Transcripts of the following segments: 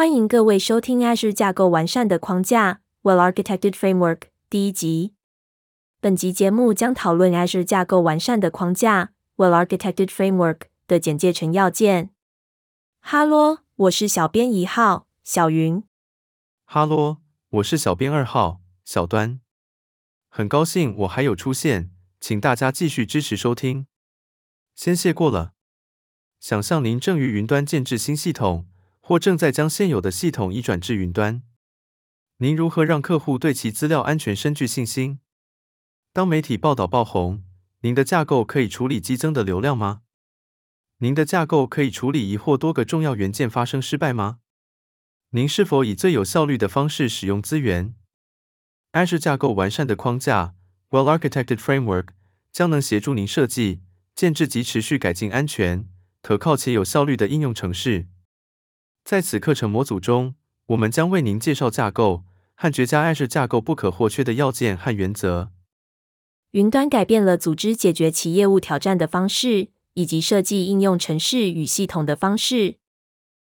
欢迎各位收听 Azure 架构完善的框架 （Well-Architected Framework） 第一集。本集节目将讨论 Azure 架构完善的框架 （Well-Architected Framework） 的简介成要件。哈喽，我是小编一号小云。哈喽，我是小编二号小端。很高兴我还有出现，请大家继续支持收听。先谢过了。想象您正于云端建置新系统。或正在将现有的系统移转至云端，您如何让客户对其资料安全深具信心？当媒体报道爆红，您的架构可以处理激增的流量吗？您的架构可以处理一或多个重要元件发生失败吗？您是否以最有效率的方式使用资源？Azure 架构完善的框架 （Well-Architected Framework） 将能协助您设计、建置及持续改进安全、可靠且有效率的应用程式。在此课程模组中，我们将为您介绍架构和绝佳 IT 架构不可或缺的要件和原则。云端改变了组织解决其业务挑战的方式，以及设计应用程式与系统的方式。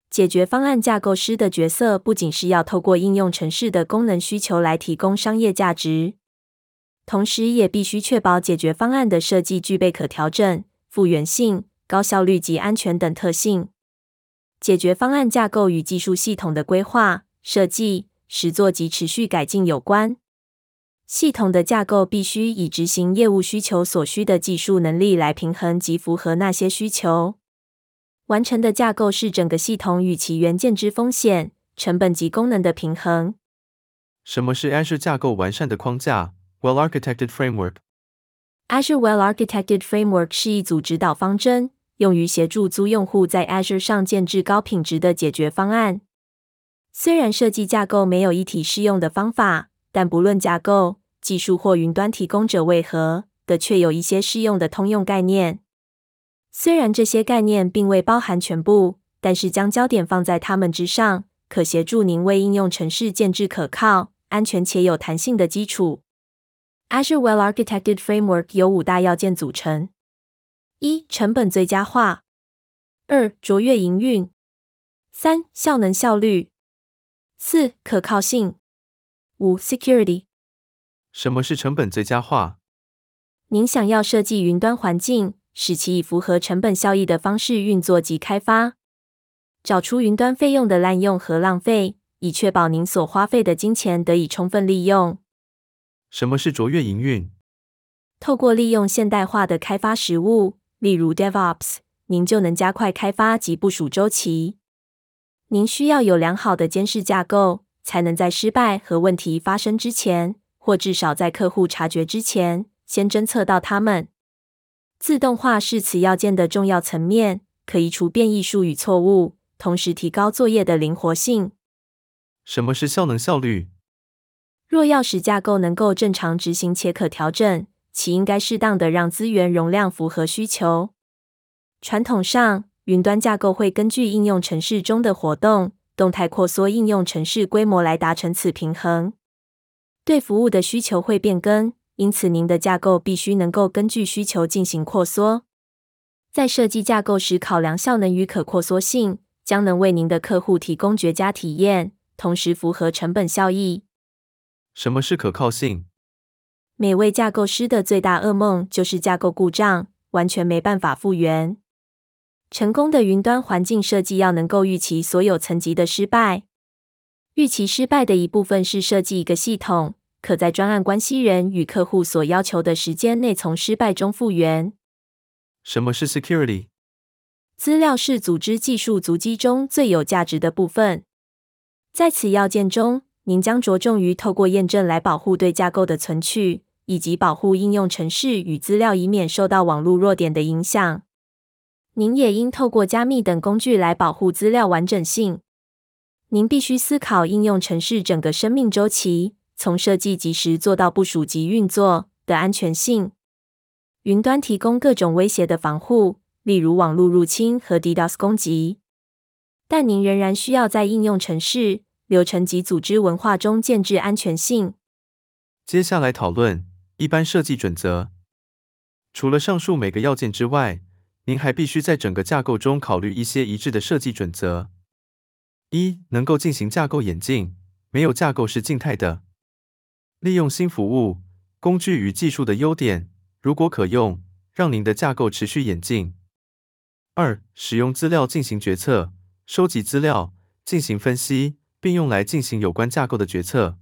解决方案架构师的角色不仅是要透过应用程式的功能需求来提供商业价值，同时也必须确保解决方案的设计具备可调整、复原性、高效率及安全等特性。解决方案架构与技术系统的规划、设计、实作及持续改进有关。系统的架构必须以执行业务需求所需的技术能力来平衡及符合那些需求。完成的架构是整个系统与其元件之风险、成本及功能的平衡。什么是 Azure 架构完善的框架？Well-Architected Framework？Azure Well-Architected Framework 是一组指导方针。用于协助租用户在 Azure 上建置高品质的解决方案。虽然设计架构没有一体适用的方法，但不论架构、技术或云端提供者为何的，确有一些适用的通用概念。虽然这些概念并未包含全部，但是将焦点放在它们之上，可协助您为应用程式建置可靠、安全且有弹性的基础。Azure Well-Architected Framework 由五大要件组成。一、成本最佳化；二、卓越营运；三、效能效率；四、可靠性；五、security。什么是成本最佳化？您想要设计云端环境，使其以符合成本效益的方式运作及开发，找出云端费用的滥用和浪费，以确保您所花费的金钱得以充分利用。什么是卓越营运？透过利用现代化的开发实务。例如 DevOps，您就能加快开发及部署周期。您需要有良好的监视架构，才能在失败和问题发生之前，或至少在客户察觉之前，先侦测到它们。自动化是此要件的重要层面，可移除变异数与错误，同时提高作业的灵活性。什么是效能效率？若要使架构能够正常执行且可调整。其应该适当的让资源容量符合需求。传统上，云端架构会根据应用程式中的活动，动态扩缩应用程式规模来达成此平衡。对服务的需求会变更，因此您的架构必须能够根据需求进行扩缩。在设计架构时，考量效能与可扩缩性，将能为您的客户提供绝佳体验，同时符合成本效益。什么是可靠性？每位架构师的最大噩梦就是架构故障，完全没办法复原。成功的云端环境设计要能够预期所有层级的失败。预期失败的一部分是设计一个系统，可在专案关系人与客户所要求的时间内从失败中复原。什么是 security？资料是组织技术足迹中最有价值的部分。在此要件中，您将着重于透过验证来保护对架构的存取，以及保护应用程式与资料，以免受到网络弱点的影响。您也应透过加密等工具来保护资料完整性。您必须思考应用程式整个生命周期，从设计及时做到部署及运作的安全性。云端提供各种威胁的防护，例如网络入侵和 DDoS 攻击，但您仍然需要在应用程式。流程及组织文化中建置安全性。接下来讨论一般设计准则。除了上述每个要件之外，您还必须在整个架构中考虑一些一致的设计准则。一、能够进行架构演进，没有架构是静态的。利用新服务、工具与技术的优点，如果可用，让您的架构持续演进。二、使用资料进行决策，收集资料，进行分析，并用来进行有关架构的决策。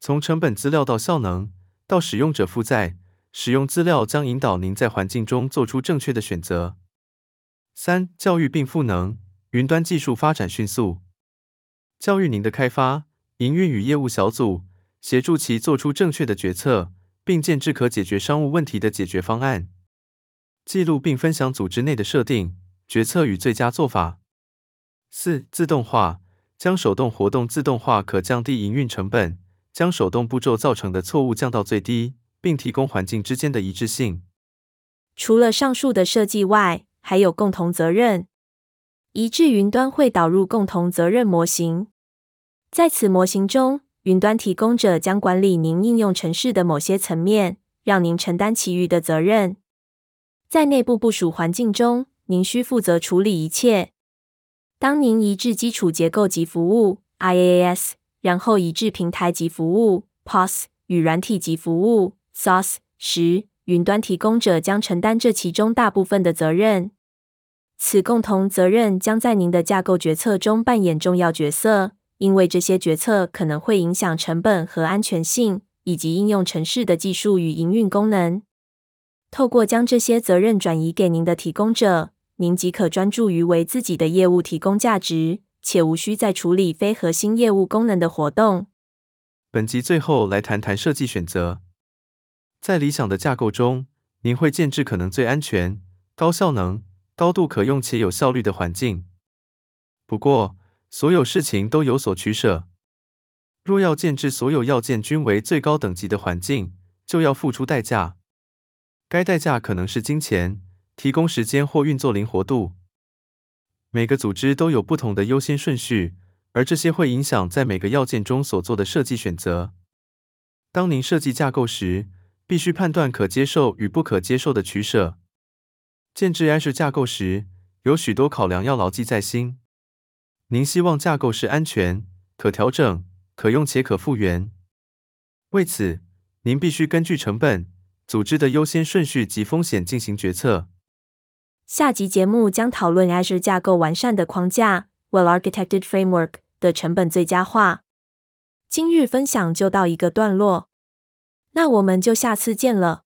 从成本资料到效能，到使用者负载，使用资料将引导您在环境中做出正确的选择。三、教育并赋能，云端技术发展迅速，教育您的开发、营运与业务小组，协助其做出正确的决策，并建置可解决商务问题的解决方案。记录并分享组织内的设定、决策与最佳做法。四、自动化，将手动活动自动化可降低营运成本。将手动步骤造成的错误降到最低，并提供环境之间的一致性。除了上述的设计外，还有共同责任。一致云端会导入共同责任模型，在此模型中，云端提供者将管理您应用程式的某些层面，让您承担其余的责任。在内部部署环境中，您需负责处理一切。当您一致基础结构及服务 （IaaS）。然后移至平台级服务 （PaaS） 与软体级服务 （SaaS） 时，云端提供者将承担这其中大部分的责任。此共同责任将在您的架构决策中扮演重要角色，因为这些决策可能会影响成本和安全性，以及应用程式的技术与营运功能。透过将这些责任转移给您的提供者，您即可专注于为自己的业务提供价值。且无需再处理非核心业务功能的活动。本集最后来谈谈设计选择。在理想的架构中，您会建置可能最安全、高效能、高度可用且有效率的环境。不过，所有事情都有所取舍。若要建置所有要件均为最高等级的环境，就要付出代价。该代价可能是金钱、提供时间或运作灵活度。每个组织都有不同的优先顺序，而这些会影响在每个要件中所做的设计选择。当您设计架构时，必须判断可接受与不可接受的取舍。建置 Azure 架构时，有许多考量要牢记在心。您希望架构是安全、可调整、可用且可复原。为此，您必须根据成本、组织的优先顺序及风险进行决策。下集节目将讨论 Azure 架构完善的框架 （Well-architected framework） 的成本最佳化。今日分享就到一个段落，那我们就下次见了。